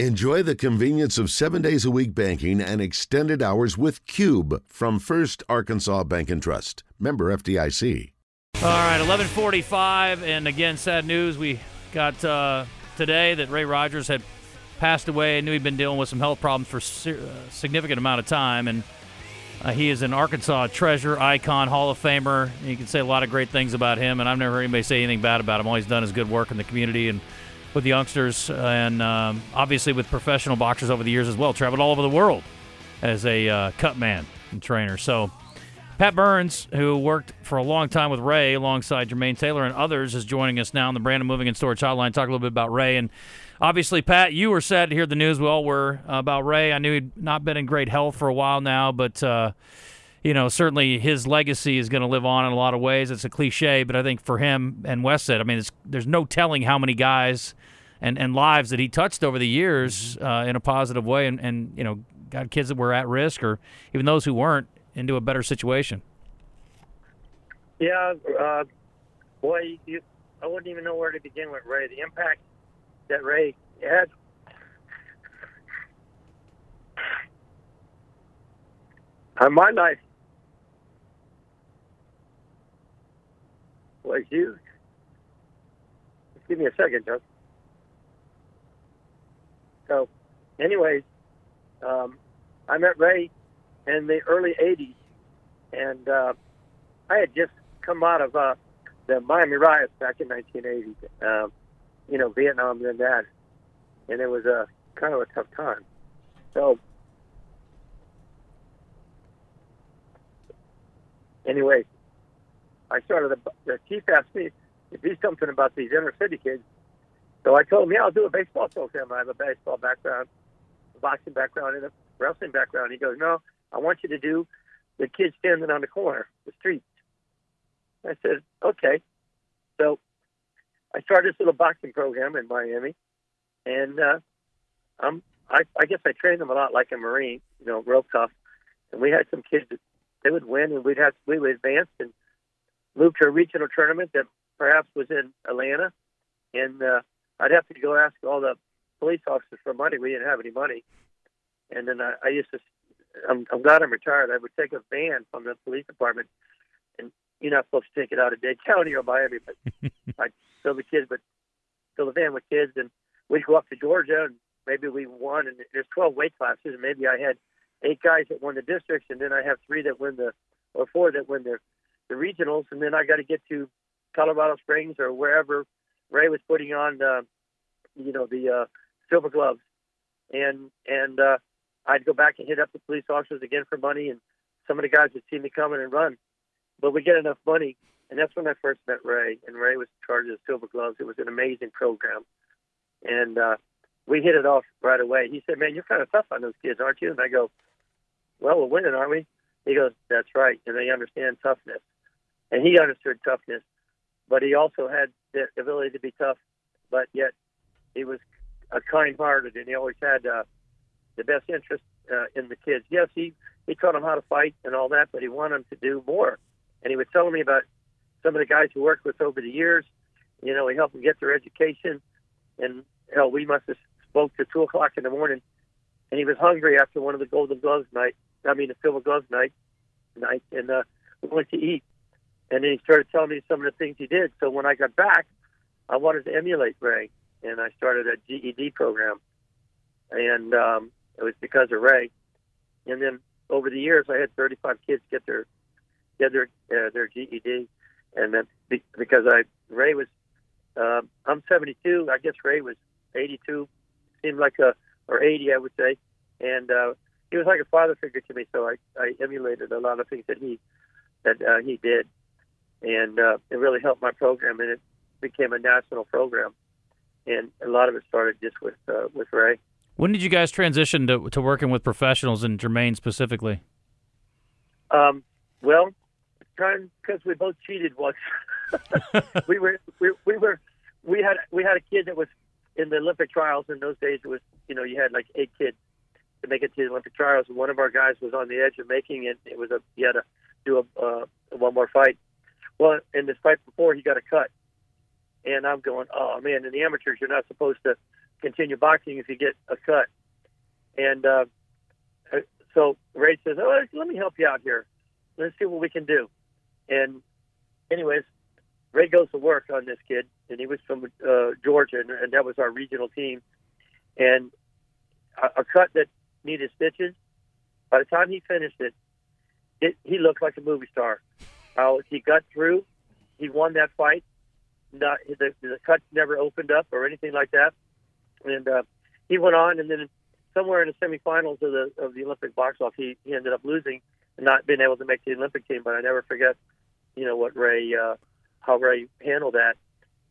Enjoy the convenience of seven days a week banking and extended hours with Cube from First Arkansas Bank and Trust. Member FDIC. All right, 1145. And again, sad news. We got uh, today that Ray Rodgers had passed away. I knew he'd been dealing with some health problems for a uh, significant amount of time. And uh, he is an Arkansas treasure, icon, Hall of Famer. You can say a lot of great things about him. And I've never heard anybody say anything bad about him. All he's done is good work in the community and – with youngsters and um, obviously with professional boxers over the years as well. Traveled all over the world as a uh, cut man and trainer. So, Pat Burns, who worked for a long time with Ray alongside Jermaine Taylor and others, is joining us now on the Brandon Moving and Storage Hotline. Talk a little bit about Ray. And obviously, Pat, you were sad to hear the news. We all were about Ray. I knew he'd not been in great health for a while now, but. Uh, you know, certainly his legacy is going to live on in a lot of ways. It's a cliche, but I think for him and Wes said, I mean, there's no telling how many guys and, and lives that he touched over the years mm-hmm. uh, in a positive way, and, and you know, got kids that were at risk or even those who weren't into a better situation. Yeah, uh, boy, you, I wouldn't even know where to begin with Ray. The impact that Ray had on my life was huge. Just give me a second, Justin. So, anyways, um, I met Ray in the early '80s, and uh, I had just come out of uh, the Miami riots back in 1980. Um, you know, Vietnam and that, and it was a kind of a tough time. So, anyway, I started. The, the chief asked me to do something about these inner city kids so I told him, yeah, I'll do a baseball program. I have a baseball background, a boxing background, and a wrestling background. He goes, no, I want you to do the kids standing on the corner, the streets. I said, okay. So I started this little boxing program in Miami, and uh, I'm, I, I guess I trained them a lot like a Marine, you know, real tough. And we had some kids that they would win, and we'd have we would advance and move to a regional tournament that perhaps was in Atlanta, and uh, I'd have to go ask all the police officers for money. We didn't have any money, and then I, I used to. I'm, I'm glad I'm retired. I would take a van from the police department, and you're not supposed to take it out of Dade County or Miami, but I'd fill the kids, but fill the van with kids, and we'd go up to Georgia, and maybe we won. And there's 12 weight classes, and maybe I had eight guys that won the districts, and then I have three that win the, or four that win the, the regionals, and then I got to get to Colorado Springs or wherever Ray was putting on, uh, you know, the uh, silver gloves, and and uh, I'd go back and hit up the police officers again for money, and some of the guys would see me coming and run, but we get enough money, and that's when I first met Ray, and Ray was in charge of the silver gloves. It was an amazing program, and uh, we hit it off right away. He said, "Man, you're kind of tough on those kids, aren't you?" And I go, "Well, we're winning, aren't we?" He goes, "That's right," and they understand toughness, and he understood toughness but he also had the ability to be tough, but yet he was a kind-hearted, and he always had uh, the best interest uh, in the kids. Yes, he he taught them how to fight and all that, but he wanted them to do more. And he was telling me about some of the guys he worked with over the years. You know, he helped them get their education, and hell, we must have spoke to two o'clock in the morning, and he was hungry after one of the Golden Gloves night. I mean, the Silver Gloves night night, and uh, we went to eat and then he started telling me some of the things he did. So when I got back, I wanted to emulate Ray, and I started a GED program, and um, it was because of Ray. And then over the years, I had 35 kids get their get their uh, their GED, and then be, because I Ray was uh, I'm 72, I guess Ray was 82, seemed like a or 80, I would say, and uh, he was like a father figure to me. So I I emulated a lot of things that he that uh, he did and uh, it really helped my program, and it became a national program. And a lot of it started just with uh, with Ray. When did you guys transition to to working with professionals and Jermaine specifically? Um, well, because we both cheated once. we were we, we were we had we had a kid that was in the Olympic trials in those days. It was you know you had like eight kids to make it to the Olympic trials, and one of our guys was on the edge of making it. It was a he had to do a uh, one more fight, well, in this fight before, he got a cut, and I'm going, oh man! In the amateurs, you're not supposed to continue boxing if you get a cut. And uh, uh, so Ray says, "Oh, let me help you out here. Let's see what we can do." And anyways, Ray goes to work on this kid, and he was from uh, Georgia, and, and that was our regional team. And a, a cut that needed stitches. By the time he finished it, it he looked like a movie star. How he got through, he won that fight. Not the, the cut never opened up or anything like that, and uh, he went on. And then somewhere in the semifinals of the of the Olympic box off, he, he ended up losing and not being able to make the Olympic team. But I never forget, you know, what Ray uh, how Ray handled that.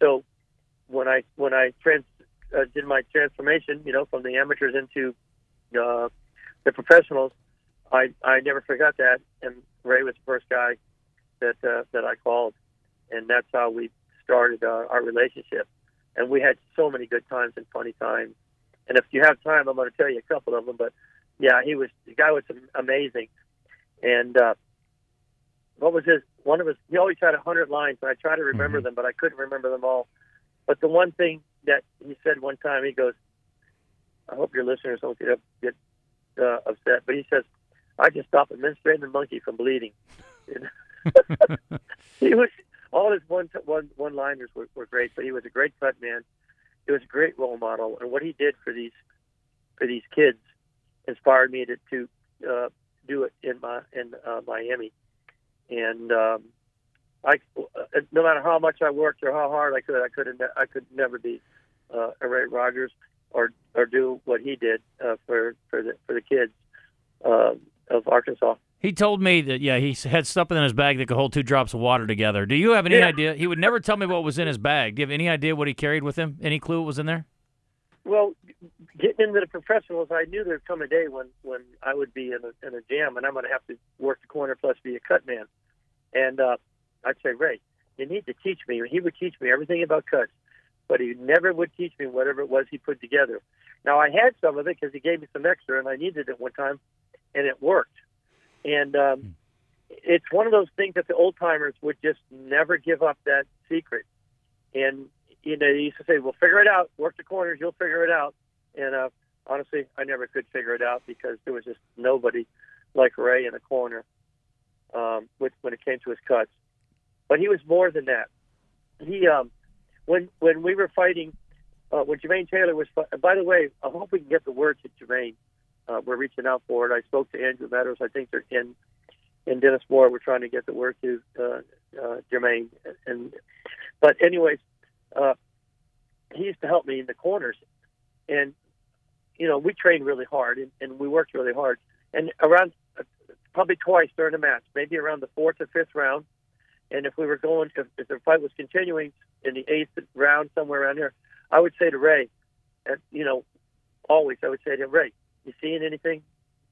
So when I when I trans, uh, did my transformation, you know, from the amateurs into uh, the professionals, I I never forgot that, and Ray was the first guy that uh, that I called, and that's how we started uh, our relationship. And we had so many good times and funny times. And if you have time, I'm going to tell you a couple of them. But yeah, he was the guy was amazing. And uh, what was his? One of his. He always had a hundred lines, and I try to remember mm-hmm. them, but I couldn't remember them all. But the one thing that he said one time, he goes, "I hope your listeners don't get get uh, upset," but he says, "I just stopped administrating the monkey from bleeding." he was all his one one one liners were, were great, but he was a great cut man. He was a great role model, and what he did for these for these kids inspired me to to uh, do it in my in uh, Miami. And um, I, uh, no matter how much I worked or how hard I could, I could I could never be uh, a Ray Rodgers or or do what he did uh, for for the for the kids uh, of Arkansas. He told me that yeah, he had something in his bag that could hold two drops of water together. Do you have any yeah. idea? He would never tell me what was in his bag. Do you have any idea what he carried with him? Any clue what was in there? Well, getting into the professionals, I knew there'd come a day when when I would be in a in a jam and I'm going to have to work the corner plus be a cut man. And uh, I'd say, Ray, you need to teach me. He would teach me everything about cuts, but he never would teach me whatever it was he put together. Now I had some of it because he gave me some extra, and I needed it one time, and it worked. And um, hmm. it's one of those things that the old timers would just never give up that secret. And you know, they used to say, "Well, figure it out. Work the corners. You'll figure it out." And uh, honestly, I never could figure it out because there was just nobody like Ray in the corner um, with, when it came to his cuts. But he was more than that. He, um, when when we were fighting, uh, when Jermaine Taylor was. By the way, I hope we can get the word to Jermaine uh, we're reaching out for it. I spoke to Andrew Meadows. I think they're in in Dennis Moore. We're trying to get the word to uh, uh, Jermaine. And but anyways, uh, he used to help me in the corners, and you know we trained really hard and, and we worked really hard. And around uh, probably twice during the match, maybe around the fourth or fifth round. And if we were going, if, if the fight was continuing in the eighth round, somewhere around here, I would say to Ray, and you know, always I would say to him, Ray, you seeing anything?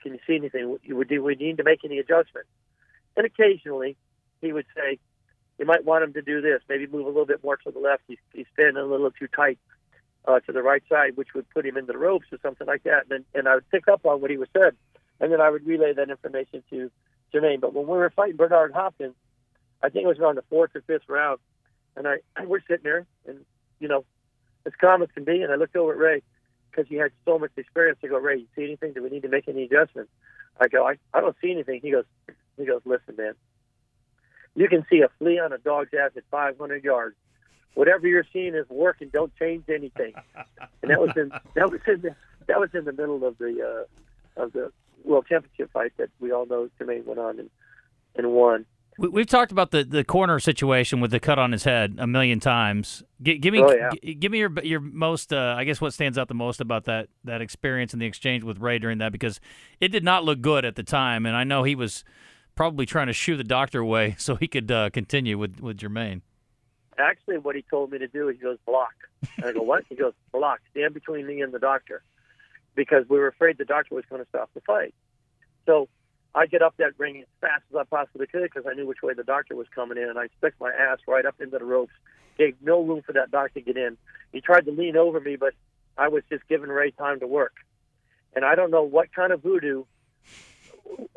Can you see anything? Do we need to make any adjustments? And occasionally, he would say, "You might want him to do this. Maybe move a little bit more to the left. He's, he's standing a little too tight uh, to the right side, which would put him into the ropes or something like that." And, and I would pick up on what he was said, and then I would relay that information to Jermaine. But when we were fighting Bernard Hopkins, I think it was around the fourth or fifth round, and I we're sitting there, and you know, as calm as can be, and I looked over at Ray, because he had so much experience. I go, Ray, you see anything? Do we need to make any adjustments? I go, I, I don't see anything. He goes, he goes, listen, man, you can see a flea on a dog's ass at 500 yards. Whatever you're seeing is working. Don't change anything. and that was in that was in the that was in the middle of the uh, of the world championship fight that we all know Jermaine went on and and won. We, have talked about the, the corner situation with the cut on his head a million times. G- give me oh, yeah. g- give me your your most uh, I guess what stands out the most about that that experience and the exchange with Ray during that because it did not look good at the time, and I know he was probably trying to shoo the doctor away so he could uh, continue with with Jermaine. Actually, what he told me to do, is he goes block. And I go what? He goes block. Stand between me and the doctor because we were afraid the doctor was going to stop the fight. So I get up that ring as fast as I possibly could because I knew which way the doctor was coming in, and I stuck my ass right up into the ropes. Gave no room for that doctor to get in. He tried to lean over me, but I was just giving Ray time to work. And I don't know what kind of voodoo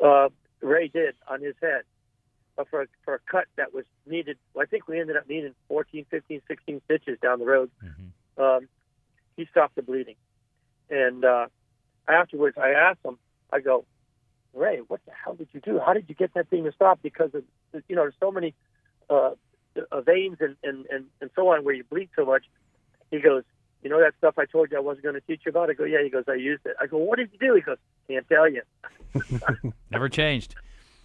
uh, Ray did on his head, but for for a cut that was needed, well, I think we ended up needing 14, 15, 16 stitches down the road. Mm-hmm. Um, he stopped the bleeding. And uh, afterwards, I asked him, I go, Ray, what the hell did you do? How did you get that thing to stop? Because of, you know, there's so many uh, uh, veins and, and, and, and so on where you bleed so much. He goes, you know that stuff I told you I wasn't going to teach you about? I go, yeah. He goes, I used it. I go, what did you do? He goes, can't tell you. Never changed.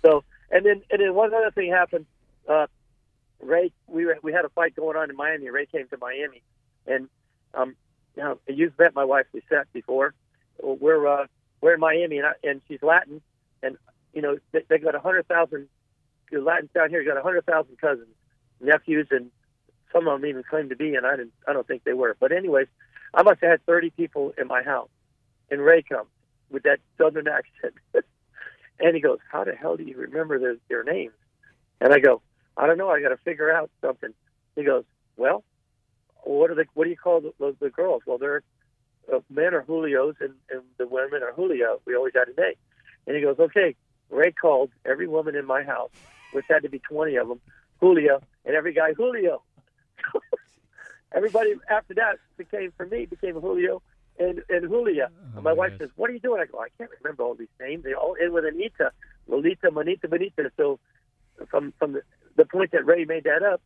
So, and then and then one other thing happened. Uh, Ray, we were, we had a fight going on in Miami. Ray came to Miami, and um, you know, you've met my wife Lisette before. We're uh, we're in Miami, and, I, and she's Latin, and you know they, they got a hundred thousand Latins down here. Got a hundred thousand cousins, nephews, and some of them even claim to be, and I didn't. I don't think they were. But anyways, I must have had thirty people in my house, and Ray comes with that southern accent, and he goes, "How the hell do you remember their, their names?" And I go, "I don't know. I got to figure out something." He goes, "Well, what are the what do you call the, the, the girls? Well, they're uh, men are Julios and, and the women are Julio. We always had a name." And he goes, "Okay." Ray called every woman in my house, which had to be twenty of them, Julio, and every guy Julio. Everybody after that became for me became Julio and and Julia. Oh, and my wife gosh. says, "What are you doing?" I go, "I can't remember all these names. They all end with Anita, Lolita, Manita, Benita." So from from the, the point that Ray made that up,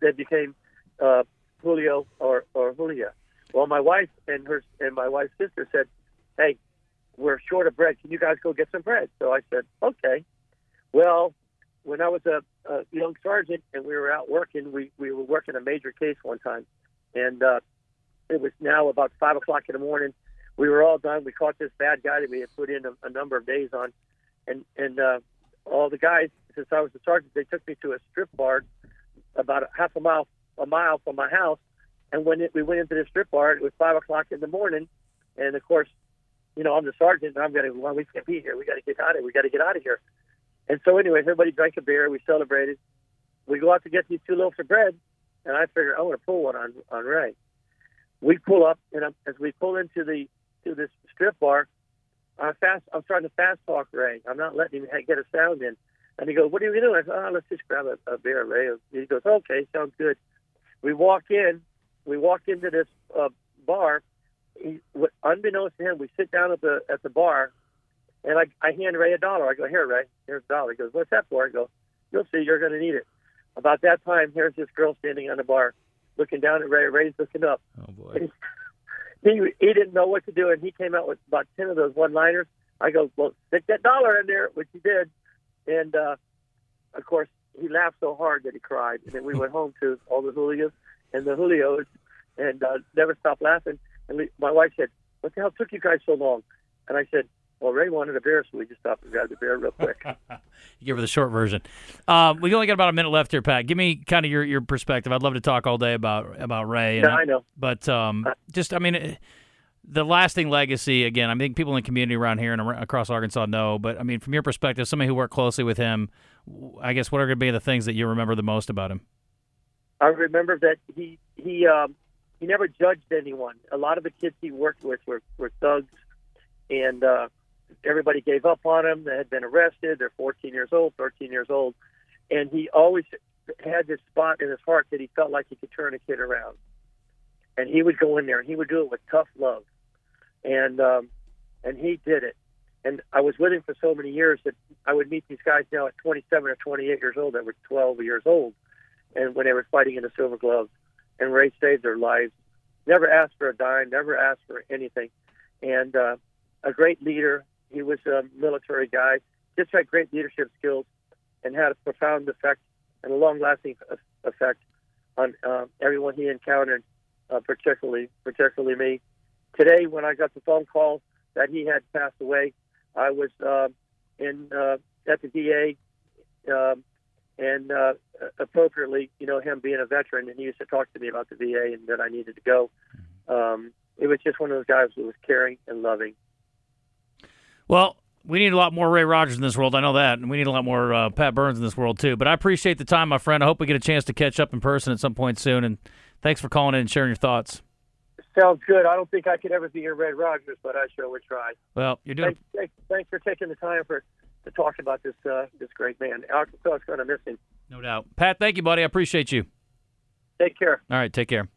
that became uh, Julio or or Julia. Well, my wife and her and my wife's sister said, "Hey, we're short of bread. Can you guys go get some bread?" So I said, "Okay." Well, when I was a, a young sergeant and we were out working, we we were working a major case one time, and uh, it was now about five o'clock in the morning. We were all done. We caught this bad guy that we had put in a, a number of days on, and and uh, all the guys, since I was the sergeant, they took me to a strip bar about a half a mile a mile from my house. And when it, we went into the strip bar, it was five o'clock in the morning, and of course, you know I'm the sergeant, and I'm going to well, we can't be here. We got to get out of. We got to get out of here. And so, anyway, everybody drank a beer. We celebrated. We go out to get these two loaves of bread, and I figure I want to pull one on on Ray. We pull up, and I'm, as we pull into the to this strip bar, I fast. I'm starting to fast talk Ray. I'm not letting him get a sound in. And he goes, "What are you doing?" I said, "Oh, let's just grab a, a beer, Ray." He goes, "Okay, sounds good." We walk in. We walk into this uh, bar. He, unbeknownst to him, we sit down at the at the bar, and I, I hand Ray a dollar. I go, "Here, Ray, here's a dollar." He goes, "What's that for?" I go, "You'll see. You're going to need it." About that time, here's this girl standing on the bar, looking down at Ray. Ray's looking up Oh boy. he he didn't know what to do, and he came out with about ten of those one-liners. I go, well, stick that dollar in there, which he did, and uh, of course he laughed so hard that he cried. And then we went home to all the Julios and the Julios, and uh, never stopped laughing. And we, my wife said, "What the hell took you guys so long?" And I said, "Well, Ray wanted a beer, so we just stopped and grabbed a beer real quick." You give her the short version. Um, we only got about a minute left here, Pat. Give me kind of your, your perspective. I'd love to talk all day about about Ray. and yeah, I know. But um, just, I mean, eh, the lasting legacy, again, I think people in the community around here and across Arkansas know. But, I mean, from your perspective, somebody who worked closely with him, I guess what are going to be the things that you remember the most about him? I remember that he he um, he never judged anyone. A lot of the kids he worked with were, were thugs, and uh, everybody gave up on him. They had been arrested. They're 14 years old, 13 years old, and he always had this spot in his heart that he felt like he could turn a kid around. And he would go in there and he would do it with tough love, and um, and he did it. And I was with him for so many years that I would meet these guys now at 27 or 28 years old that were 12 years old, and when they were fighting in the Silver Gloves, and Ray saved their lives. Never asked for a dime, never asked for anything, and uh, a great leader. He was a military guy, just had great leadership skills, and had a profound effect and a long-lasting effect on uh, everyone he encountered, uh, particularly particularly me. Today, when I got the phone call that he had passed away, I was uh, in uh, at the VA, um, and uh, appropriately, you know, him being a veteran, and he used to talk to me about the VA and that I needed to go. Um, it was just one of those guys who was caring and loving. Well, we need a lot more Ray Rodgers in this world. I know that, and we need a lot more uh, Pat Burns in this world too. But I appreciate the time, my friend. I hope we get a chance to catch up in person at some point soon. And thanks for calling in and sharing your thoughts. Sounds good. I don't think I could ever be your Red Rodgers, but I sure would try. Well, you're doing. Thanks, thanks, thanks for taking the time for to talk about this uh, this great man. Arkansas is going to miss him. No doubt. Pat, thank you, buddy. I appreciate you. Take care. All right, take care.